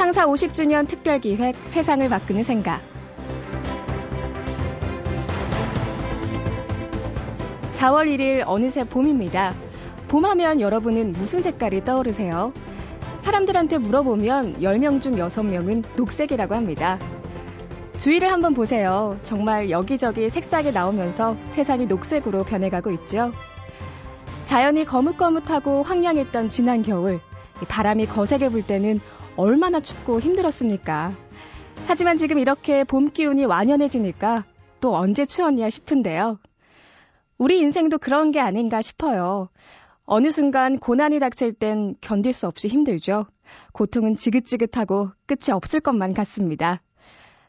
창사 50주년 특별기획 세상을 바꾸는 생각. 4월 1일 어느새 봄입니다. 봄하면 여러분은 무슨 색깔이 떠오르세요? 사람들한테 물어보면 10명 중 6명은 녹색이라고 합니다. 주위를 한번 보세요. 정말 여기저기 색상이 나오면서 세상이 녹색으로 변해가고 있죠. 자연이 거뭇거뭇하고 황량했던 지난 겨울, 바람이 거세게 불 때는 얼마나 춥고 힘들었습니까? 하지만 지금 이렇게 봄 기운이 완연해지니까 또 언제 추웠냐 싶은데요. 우리 인생도 그런 게 아닌가 싶어요. 어느 순간 고난이 닥칠 땐 견딜 수 없이 힘들죠. 고통은 지긋지긋하고 끝이 없을 것만 같습니다.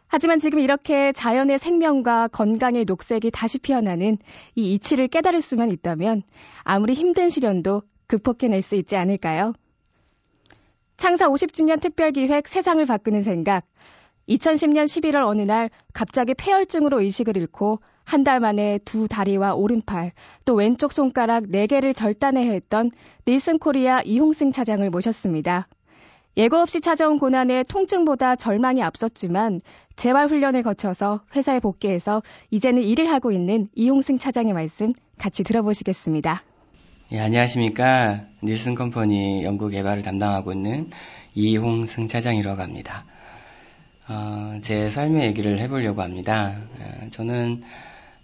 하지만 지금 이렇게 자연의 생명과 건강의 녹색이 다시 피어나는 이 이치를 깨달을 수만 있다면 아무리 힘든 시련도 극복해낼 수 있지 않을까요? 창사 50주년 특별기획 세상을 바꾸는 생각. 2010년 11월 어느 날 갑자기 폐혈증으로 의식을 잃고 한 달 만에 두 다리와 오른팔, 또 왼쪽 손가락 4개를 절단해야 했던 닐슨 코리아 이홍승 차장을 모셨습니다. 예고 없이 찾아온 고난에 통증보다 절망이 앞섰지만 재활 훈련을 거쳐서 회사에 복귀해서 이제는 일을 하고 있는 이홍승 차장의 말씀 같이 들어보시겠습니다. 예, 안녕하십니까. 닐슨 컴퍼니 연구 개발을 담당하고 있는 이홍승 차장이라고 합니다. 어, 제 삶의 얘기를 해보려고 합니다. 어, 저는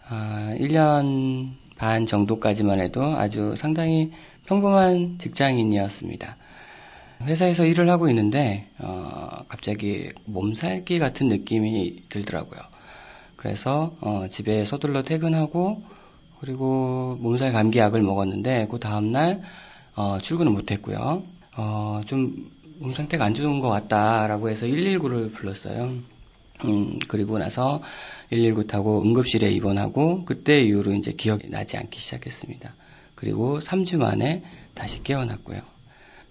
어, 1년 반 정도까지만 해도 아주 상당히 평범한 직장인이었습니다. 회사에서 일을 하고 있는데 어, 갑자기 몸살기 같은 느낌이 들더라고요. 그래서 어, 집에 서둘러 퇴근하고 그리고 몸살 감기약을 먹었는데 그 다음날 어, 출근을 못했고요. 어, 좀 몸 상태가 안 좋은 것 같다라고 해서 119를 불렀어요. 음, 그리고 나서 119 타고 응급실에 입원하고 그때 이후로 이제 기억이 나지 않기 시작했습니다. 그리고 3주 만에 다시 깨어났고요.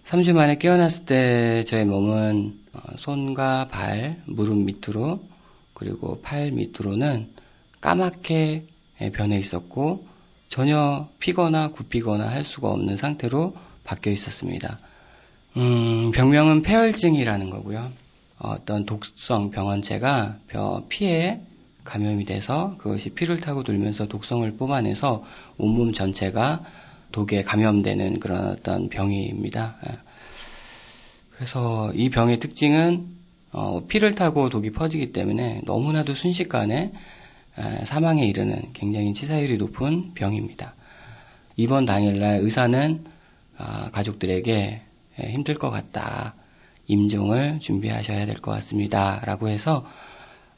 3주 만에 깨어났을 때 저의 몸은 어, 손과 발, 무릎 밑으로 그리고 팔 밑으로는 까맣게 변해 있었고 전혀 피거나 굽히거나 할 수가 없는 상태로 바뀌어 있었습니다. 음, 병명은 폐혈증이라는 거고요. 어떤 독성 병원체가 피에 감염이 돼서 그것이 피를 타고 돌면서 독성을 뽑아내서 온몸 전체가 독에 감염되는 그런 어떤 병입니다. 예. 그래서 이 병의 특징은 어, 피를 타고 독이 퍼지기 때문에 너무나도 순식간에 사망에 이르는 굉장히 치사율이 높은 병입니다. 이번 당일날 의사는 아, 가족들에게 힘들 것 같다. 임종을 준비하셔야 될 것 같습니다. 라고 해서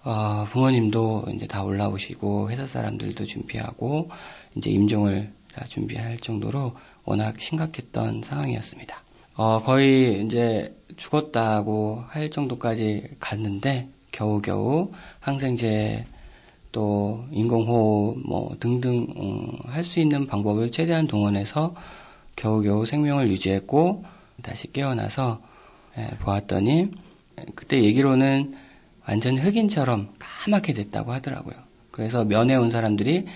어, 부모님도 이제 다 올라오시고 회사 사람들도 준비하고 이제 임종을 준비할 정도로 워낙 심각했던 상황이었습니다. 어, 거의 이제 죽었다고 할 정도까지 갔는데 겨우겨우 항생제 또 인공호흡 뭐 등등 음, 할수 있는 방법을 최대한 동원해서 겨우겨우 생명을 유지했고 다시 깨어나서 예, 보았더니 그때 얘기로는 완전 흑인처럼 까맣게 됐다고 하더라고요. 그래서 면회 온 사람들이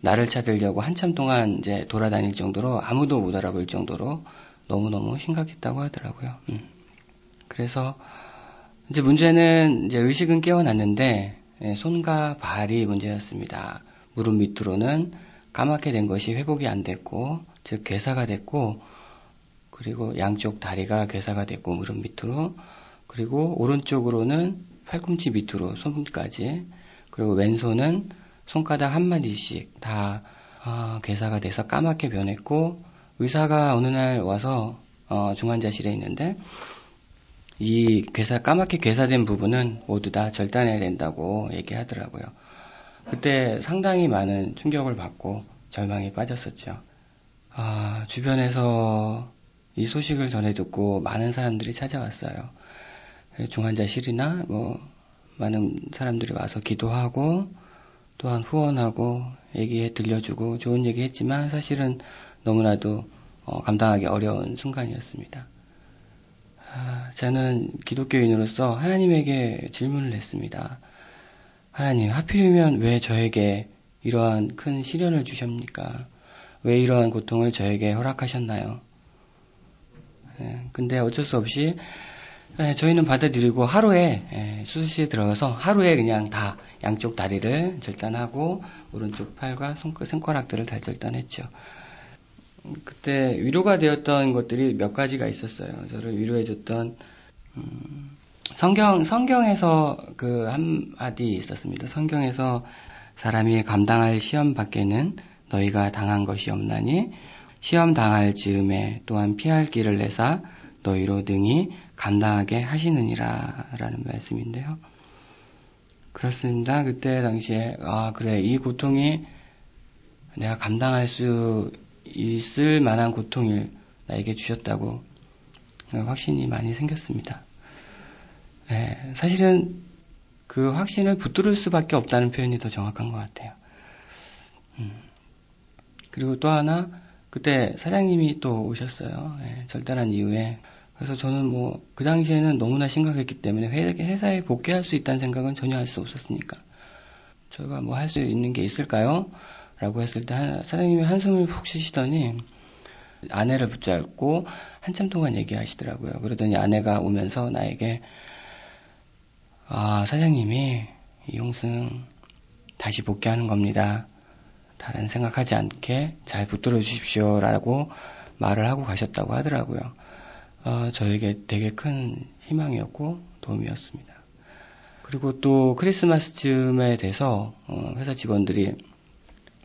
나를 찾으려고 한참 동안 이제 돌아다닐 정도로 아무도 못 알아볼 정도로 너무너무 심각했다고 하더라고요. 음. 그래서 이제 문제는 이제 의식은 깨어났는데 예, 손과 발이 문제였습니다. 무릎 밑으로는 까맣게 된 것이 회복이 안 됐고, 즉 괴사가 됐고, 그리고 양쪽 다리가 괴사가 됐고 무릎 밑으로, 그리고 오른쪽으로는 팔꿈치 밑으로 손까지, 그리고 왼손은 손가락 한 마디씩 다 어, 괴사가 돼서 까맣게 변했고 의사가 어느 날 와서 어, 중환자실에 있는데 이 괴사 까맣게 괴사된 부분은 모두 다 절단해야 된다고 얘기하더라고요. 그때 상당히 많은 충격을 받고 절망에 빠졌었죠. 아, 주변에서 이 소식을 전해 듣고 많은 사람들이 찾아왔어요. 중환자실이나 뭐 많은 사람들이 와서 기도하고 또한 후원하고 얘기해 들려주고 좋은 얘기 했지만 사실은 너무나도 어, 감당하기 어려운 순간이었습니다. 아, 저는 기독교인으로서 하나님에게 질문을 했습니다. 하나님, 하필이면 왜 저에게 이러한 큰 시련을 주십니까? 왜 이러한 고통을 저에게 허락하셨나요? 네, 근데 어쩔 수 없이 네, 저희는 받아들이고 하루에 예, 수술실에 들어가서 하루에 그냥 다 양쪽 다리를 절단하고 오른쪽 팔과 손가락들을 다 절단했죠. 그때 위로가 되었던 것들이 몇 가지가 있었어요. 저를 위로해줬던 음, 성경 성경에서 그 한마디 있었습니다. 성경에서 사람이 감당할 시험 밖에는 너희가 당한 것이 없나니 시험 당할 즈음에 또한 피할 길을 내사 너희로 등이 감당하게 하시느니라 라는 말씀인데요. 그렇습니다. 그때 당시에 아 그래 이 고통이 내가 감당할 수 있을 만한 고통을 나에게 주셨다고 확신이 많이 생겼습니다. 네, 사실은 그 확신을 붙들을 수밖에 없다는 표현이 더 정확한 것 같아요. 음. 그리고 또 하나 그때 사장님이 또 오셨어요. 네, 절단한 이후에 그래서 저는 뭐 그 당시에는 너무나 심각했기 때문에 회사에 복귀할 수 있다는 생각은 전혀 할 수 없었으니까 저가 뭐 할 수 있는 게 있을까요? 라고 했을 때 사장님이 한숨을 푹 쉬시더니 아내를 붙잡고 한참 동안 얘기하시더라고요. 그러더니 아내가 오면서 나에게 아 사장님이 이용승 다시 복귀하는 겁니다. 다른 생각하지 않게 잘 붙들어 주십시오 라고 말을 하고 가셨다고 하더라고요. 어, 저에게 되게 큰 희망이었고 도움이었습니다. 그리고 또 크리스마스쯤에 돼서 어, 회사 직원들이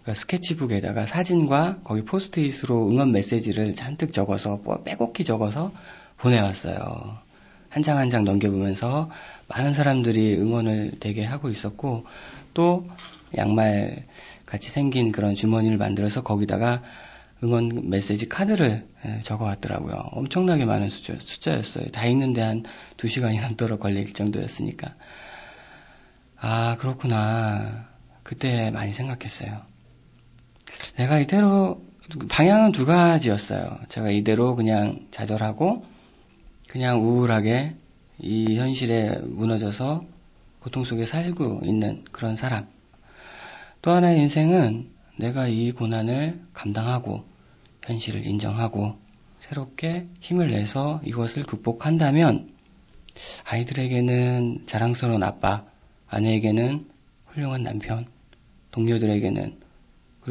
그러니까 스케치북에다가 사진과 거기 포스트잇으로 응원 메시지를 잔뜩 적어서 빼곡히 적어서 보내왔어요. 한 장 한 장 넘겨보면서 많은 사람들이 응원을 되게 하고 있었고 또 양말 같이 생긴 그런 주머니를 만들어서 거기다가 응원 메시지 카드를 예, 적어왔더라고요. 엄청나게 많은 숫자, 였어요다 읽는데 한두 시간이 넘도록 걸릴 정도였으니까. 아, 그렇구나. 그때 많이 생각했어요. 내가 이대로, 방향은 두 가지였어요. 제가 이대로 그냥 좌절하고, 그냥 우울하게 이 현실에 무너져서 고통 속에 살고 있는 그런 사람. 또 하나의 인생은 내가 이 고난을 감당하고 현실을 인정하고 새롭게 힘을 내서 이것을 극복한다면 아이들에게는 자랑스러운 아빠, 아내에게는 훌륭한 남편, 동료들에게는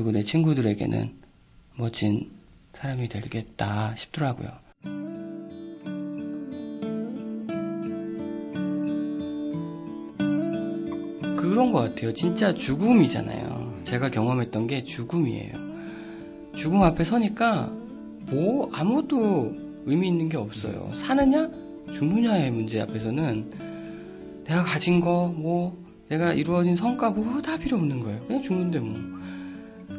그리고 내 친구들에게는 멋진 사람이 되겠다 싶더라고요. 그런 것 같아요. 진짜 죽음이잖아요. 제가 경험했던 게 죽음이에요. 죽음 앞에 서니까 뭐 아무것도 의미 있는 게 없어요. 사느냐 죽느냐의 문제 앞에서는 내가 가진 거, 뭐 내가 이루어진 성과 뭐 다 필요 없는 거예요. 그냥 죽는데 뭐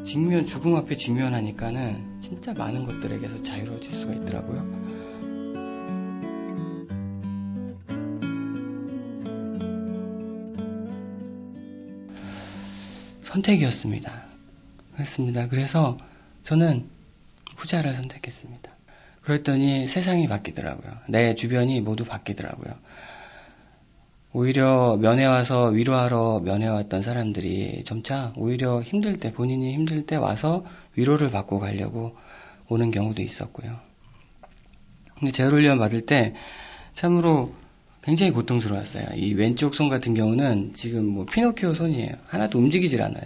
직면 죽음 앞에 직면하니까는 진짜 많은 것들에게서 자유로워질 수가 있더라고요. 선택이었습니다. 그렇습니다. 그래서 저는 후자를 선택했습니다. 그랬더니 세상이 바뀌더라고요. 내 주변이 모두 바뀌더라고요. 오히려 면회 와서 위로하러 면회 왔던 사람들이 점차 오히려 힘들 때, 본인이 힘들 때 와서 위로를 받고 가려고 오는 경우도 있었고요. 근데 재활훈련 받을 때 참으로 굉장히 고통스러웠어요. 이 왼쪽 손 같은 경우는 지금 뭐 피노키오 손이에요. 하나도 움직이질 않아요.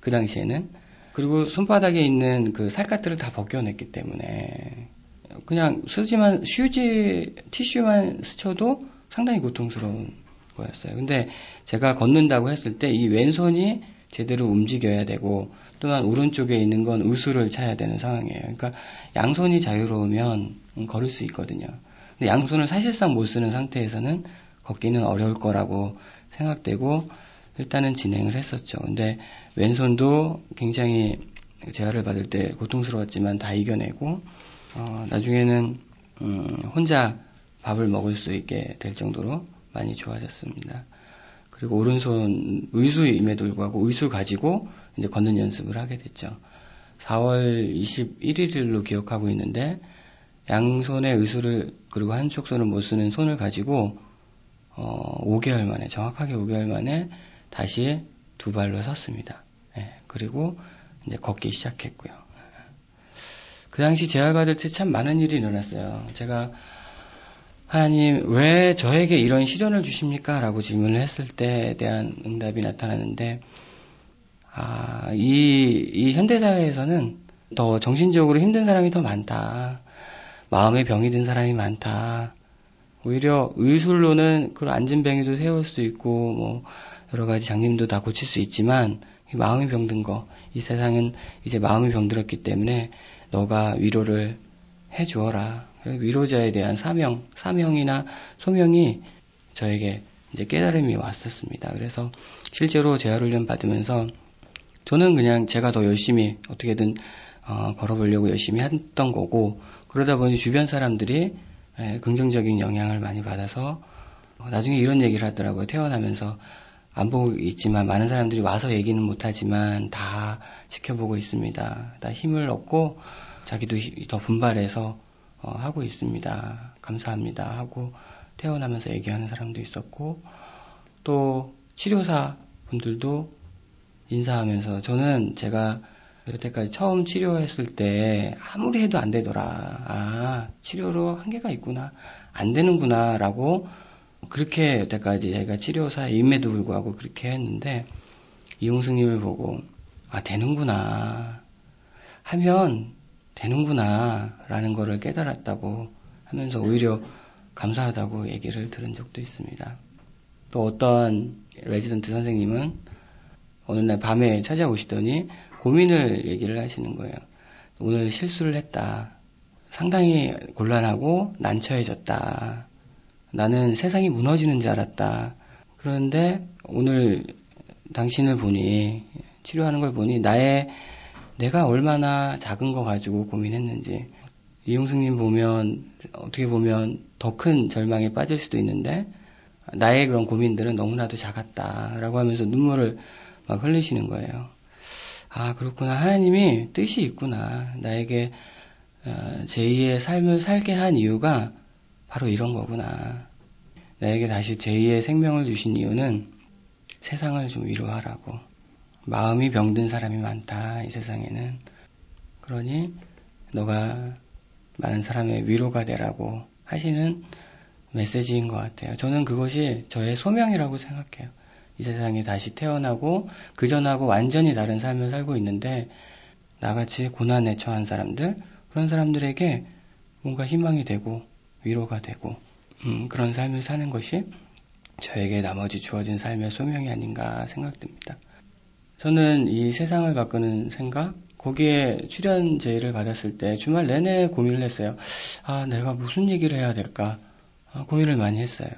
그 당시에는. 그리고 손바닥에 있는 그 살갗들을 다 벗겨냈기 때문에 그냥 쓰지만 휴지 티슈만 스쳐도 상당히 고통스러운 거였어요. 근데 제가 걷는다고 했을 때 이 왼손이 제대로 움직여야 되고 또한 오른쪽에 있는 건 우수를 차야 되는 상황이에요. 그러니까 양손이 자유로우면 걸을 수 있거든요. 근데 양손을 사실상 못 쓰는 상태에서는 걷기는 어려울 거라고 생각되고 일단은 진행을 했었죠. 근데 왼손도 굉장히 재활을 받을 때 고통스러웠지만 다 이겨내고 어, 나중에는 음, 혼자 밥을 먹을 수 있게 될 정도로 많이 좋아졌습니다. 그리고 오른손 의수임에도 불구하고 의수 가지고 이제 걷는 연습을 하게 됐죠. 4월 21일로 기억하고 있는데 양손의 의수를 그리고 한쪽 손을 못 쓰는 손을 가지고 어, 5개월 만에 정확하게 5개월 만에 다시 두 발로 섰습니다. 예, 그리고 이제 걷기 시작했고요. 그 당시 재활받을 때 참 많은 일이 일어났어요. 제가 하나님, 왜 저에게 이런 시련을 주십니까? 라고 질문을 했을 때에 대한 응답이 나타나는데, 아, 이, 이 현대사회에서는 더 정신적으로 힘든 사람이 더 많다. 마음에 병이 든 사람이 많다. 오히려 의술로는 그런 안진뱅이도 세울 수 있고, 뭐, 여러 가지 장님도 다 고칠 수 있지만, 마음이 병든 거, 이 세상은 이제 마음이 병들었기 때문에 너가 위로를 해 주어라. 위로자에 대한 사명, 사명이나 소명이 저에게 이제 깨달음이 왔었습니다. 그래서 실제로 재활훈련 받으면서 저는 그냥 제가 더 열심히 어떻게든 어, 걸어보려고 열심히 했던 거고 그러다 보니 주변 사람들이 예, 긍정적인 영향을 많이 받아서 어, 나중에 이런 얘기를 하더라고요. 태어나면서 안 보고 있지만 많은 사람들이 와서 얘기는 못하지만 다 지켜보고 있습니다. 다 힘을 얻고 자기도 더 분발해서 어, 하고 있습니다. 감사합니다. 하고 태어나면서 얘기하는 사람도 있었고 또 치료사 분들도 인사하면서 저는 제가 여태까지 처음 치료했을 때 아무리 해도 안 되더라. 아, 치료로 한계가 있구나. 안 되는구나. 라고 그렇게 여태까지 제가 치료사임에도 불구하고 그렇게 했는데 이용승님을 보고 아, 되는구나. 하면 되는구나 라는 거를 깨달았다고 하면서 오히려 감사하다고 얘기를 들은 적도 있습니다. 또 어떤 레지던트 선생님은 어느 날 밤에 찾아오시더니 고민을 얘기를 하시는 거예요. 오늘 실수를 했다. 상당히 곤란하고 난처해졌다. 나는 세상이 무너지는 줄 알았다. 그런데 오늘 당신을 보니, 치료하는 걸 보니 나의 내가 얼마나 작은 거 가지고 고민했는지 이용승님 보면 어떻게 보면 더 큰 절망에 빠질 수도 있는데 나의 그런 고민들은 너무나도 작았다라고 하면서 눈물을 막 흘리시는 거예요. 아 그렇구나 하나님이 뜻이 있구나 나에게 어, 제2의 삶을 살게 한 이유가 바로 이런 거구나. 나에게 다시 제2의 생명을 주신 이유는 세상을 좀 위로하라고. 마음이 병든 사람이 많다, 이 세상에는. 그러니, 너가 많은 사람의 위로가 되라고 하시는 메시지인 것 같아요. 저는 그것이 저의 소명이라고 생각해요. 이 세상에 다시 태어나고, 그전하고 완전히 다른 삶을 살고 있는데, 나같이 고난에 처한 사람들, 그런 사람들에게 뭔가 희망이 되고, 위로가 되고, 음, 그런 삶을 사는 것이 저에게 나머지 주어진 삶의 소명이 아닌가 생각됩니다. 저는 이 세상을 바꾸는 생각, 거기에 출연 제의를 받았을 때 주말 내내 고민을 했어요. 아, 내가 무슨 얘기를 해야 될까? 아, 고민을 많이 했어요.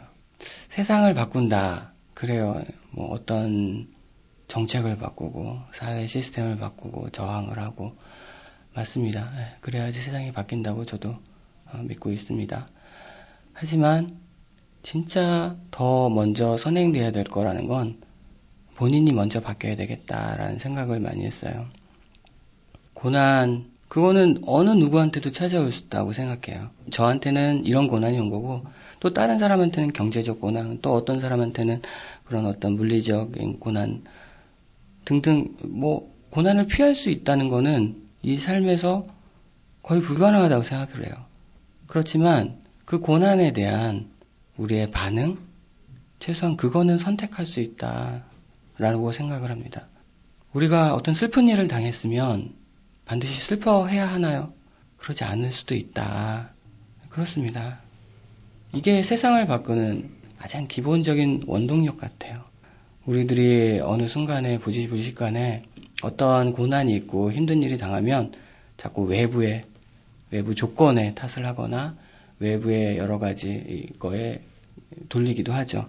세상을 바꾼다. 그래요. 뭐 어떤 정책을 바꾸고, 사회 시스템을 바꾸고, 저항을 하고, 맞습니다. 예, 그래야지 세상이 바뀐다고 저도 어, 믿고 있습니다. 하지만, 진짜 더 먼저 선행돼야 될 거라는 건 본인이 먼저 바뀌어야 되겠다라는 생각을 많이 했어요. 고난, 그거는 어느 누구한테도 찾아올 수 있다고 생각해요. 저한테는 이런 고난이 온 거고, 또 다른 사람한테는 경제적 고난, 또 어떤 사람한테는 그런 어떤 물리적인 고난 등등, 뭐, 고난을 피할 수 있다는 거는 이 삶에서 거의 불가능하다고 생각을 해요. 그렇지만 그 고난에 대한 우리의 반응, 최소한 그거는 선택할 수 있다. 라고 생각을 합니다. 우리가 어떤 슬픈 일을 당했으면 반드시 슬퍼해야 하나요? 그러지 않을 수도 있다. 그렇습니다. 이게 세상을 바꾸는 가장 기본적인 원동력 같아요. 우리들이 어느 순간에 부지부식간에 어떤 고난이 있고 힘든 일이 당하면 자꾸 외부에 외부 조건에 탓을 하거나 외부의 여러 가지 거에 돌리기도 하죠.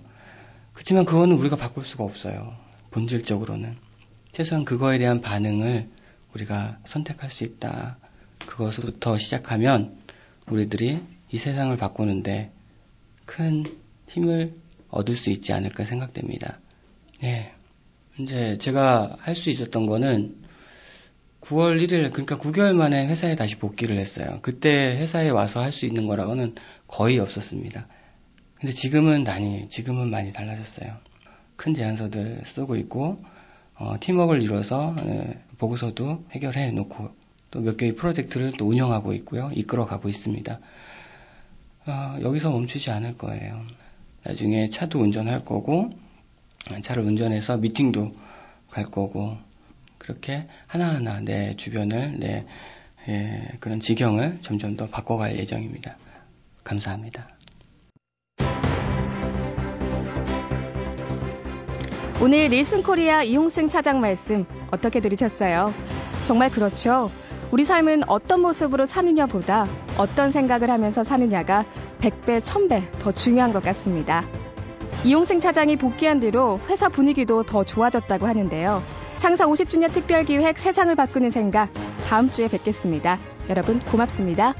그렇지만 그거는 우리가 바꿀 수가 없어요. 본질적으로는. 최소한 그거에 대한 반응을 우리가 선택할 수 있다. 그것부터 시작하면 우리들이 이 세상을 바꾸는데 큰 힘을 얻을 수 있지 않을까 생각됩니다. 네. 이제 제가 할 수 있었던 거는 9월 1일, 그러니까 9개월 만에 회사에 다시 복귀를 했어요. 그때 회사에 와서 할 수 있는 거라고는 거의 없었습니다. 근데 지금은 많이, 지금은 많이 달라졌어요. 큰 제안서들 쓰고 있고, 어, 팀워크를 이뤄서 예, 보고서도 해결해 놓고 또 몇 개의 프로젝트를 또 운영하고 있고요. 이끌어 가고 있습니다. 어, 여기서 멈추지 않을 거예요. 나중에 차도 운전할 거고, 차를 운전해서 미팅도 갈 거고, 그렇게 하나하나 내 주변을, 내 예, 그런 지경을 점점 더 바꿔갈 예정입니다. 감사합니다. 오늘 닐슨 코리아 이홍승 차장 말씀 어떻게 들으셨어요? 정말 그렇죠. 우리 삶은 어떤 모습으로 사느냐보다 어떤 생각을 하면서 사느냐가 100배, 1000배 더 중요한 것 같습니다. 이용승 차장이 복귀한 뒤로 회사 분위기도 더 좋아졌다고 하는데요. 창사 50주년 특별기획 세상을 바꾸는 생각 다음 주에 뵙겠습니다. 여러분 고맙습니다.